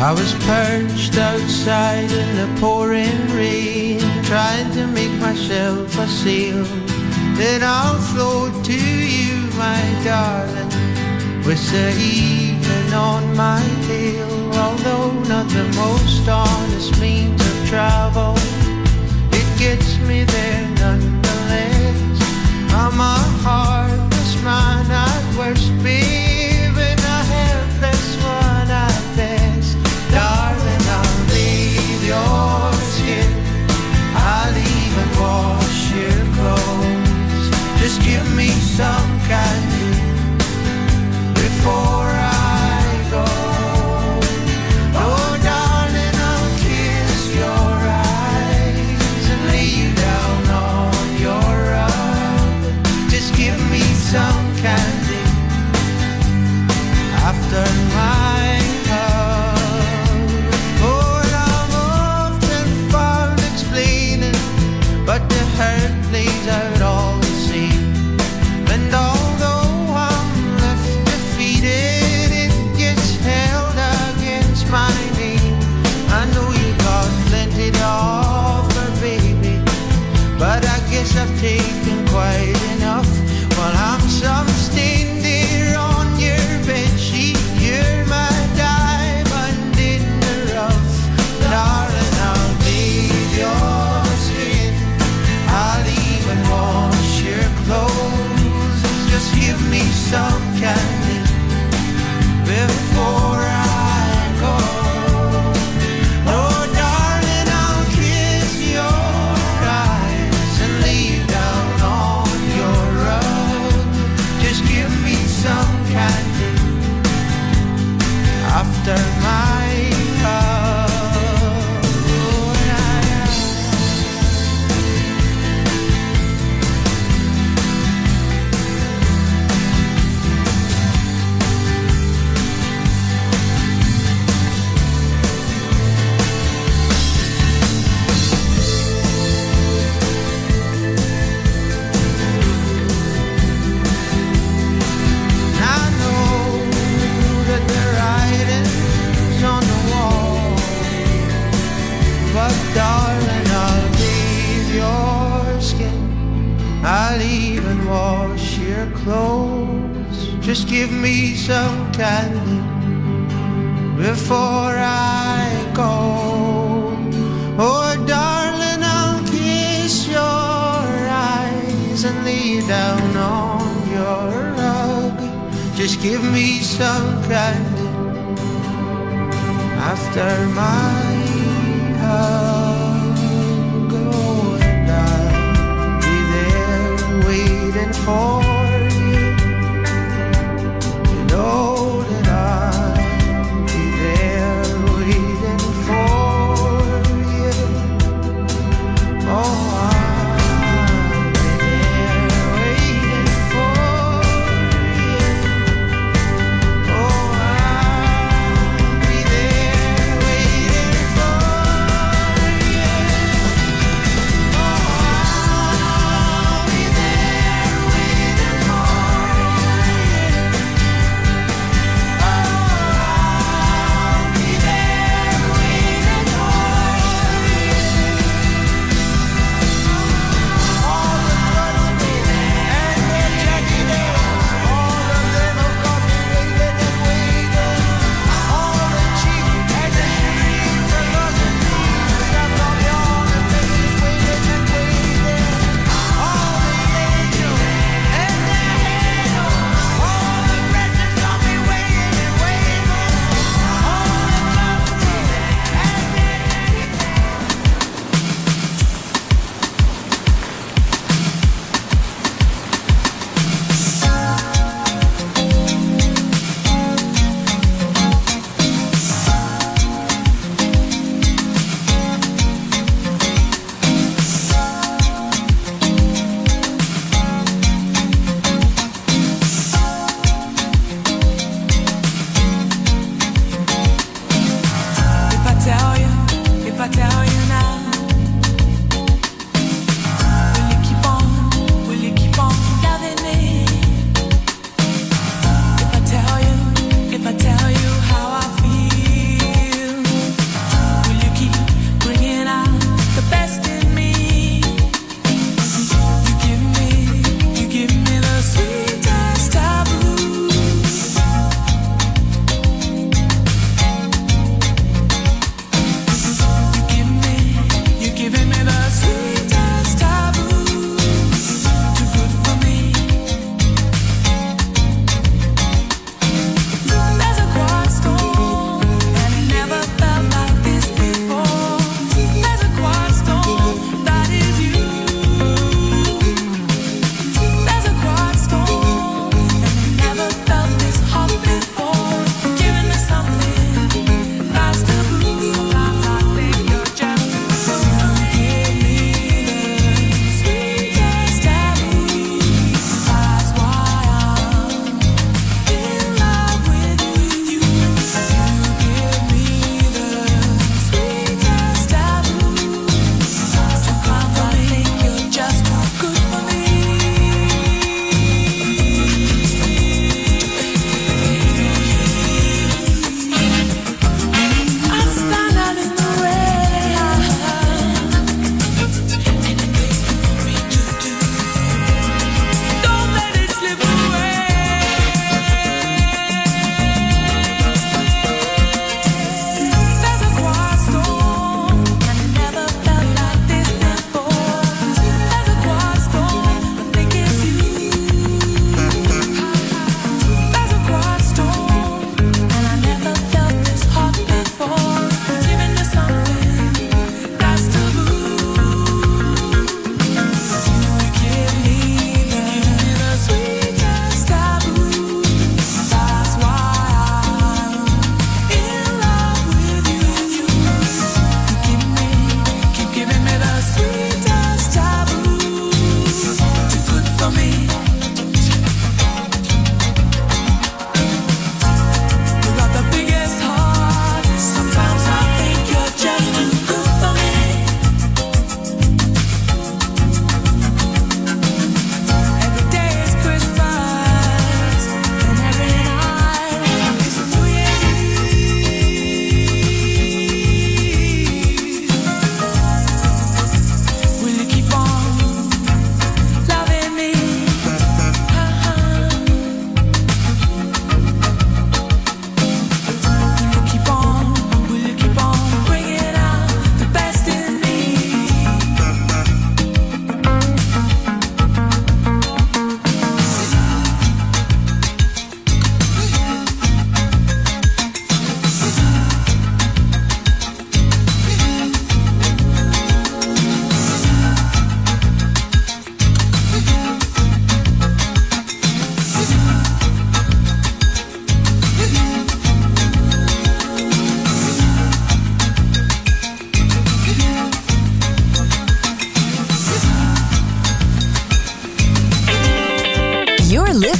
I was perched outside in the pouring rain, trying to make myself a sail. Then I'll float to you, my darling, with the evening on my tail. Although not the most honest means of travel, it gets me there nonetheless. I'm a heartless man at worst, babe, me some before I go. Oh, darling, I'll kiss your eyes and lay down on your rug. Just give me some candy after my hug. Oh, and I'll be there waiting for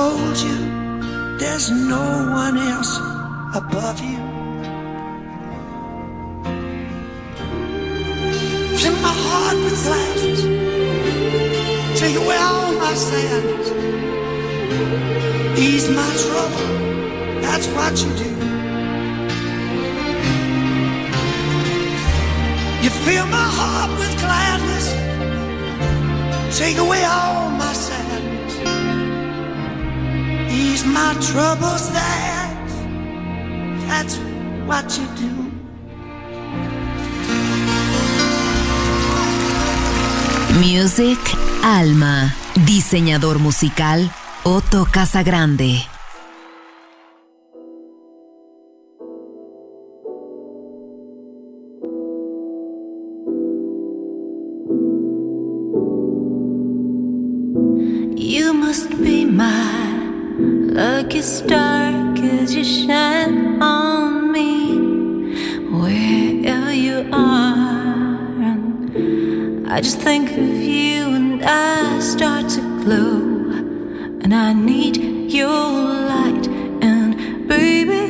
told you there's no one else above you. Fill my heart with laughter. Take away all my sadness. Ease my trouble. That's what you do. You fill my heart with gladness. Take away trouble's. That's what you do. Music Alma, diseñador musical Otto Casagrande. I just think of you and I start to glow. And I need your light. And baby,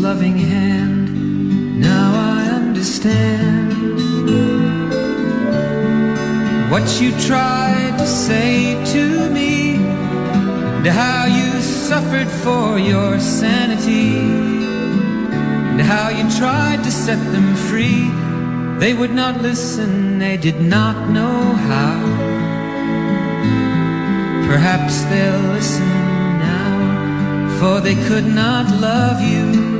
loving hand. Now I understand what you tried to say to me, and how you suffered for your sanity and how you tried to set them free. They would not listen, they did not know how. Perhaps they'll listen now, for they could not love you.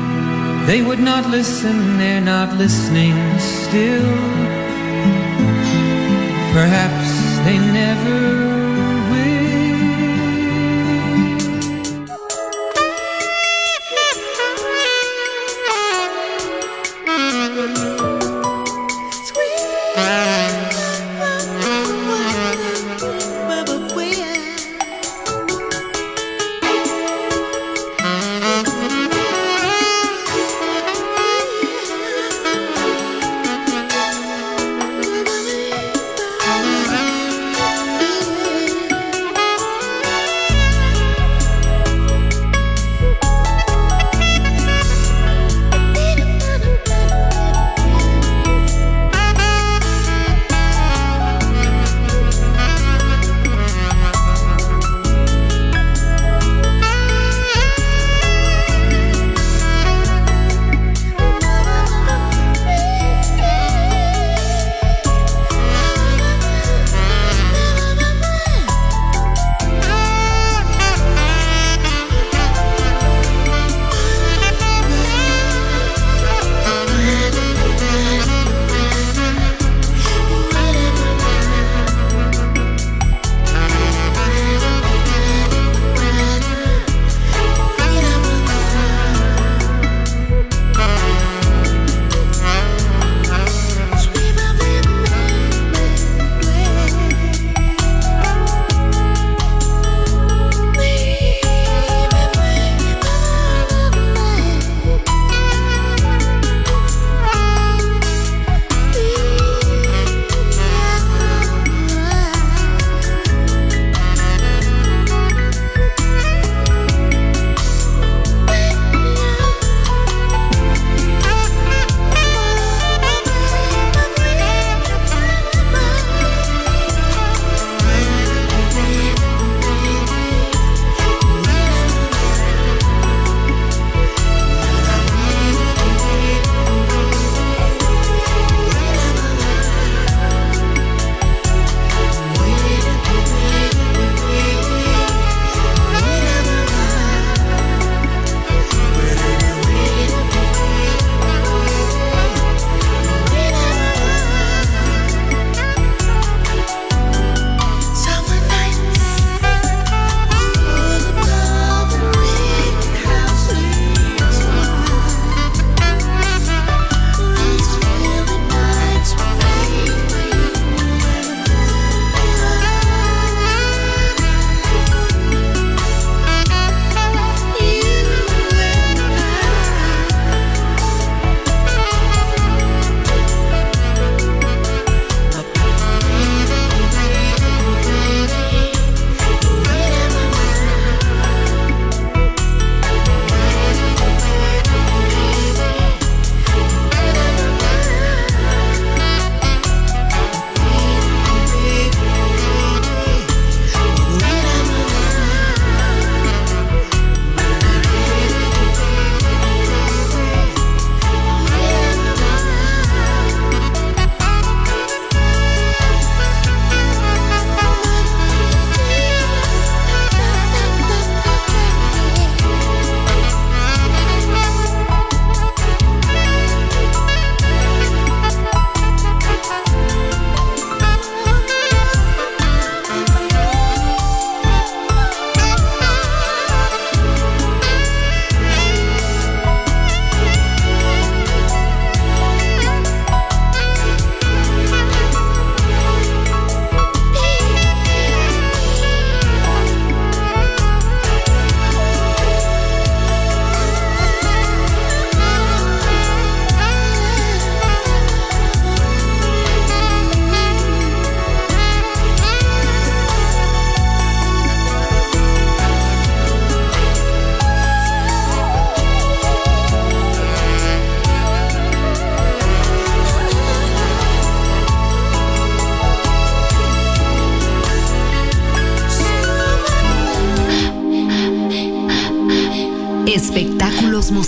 They would not listen, they're not listening still. Perhaps they never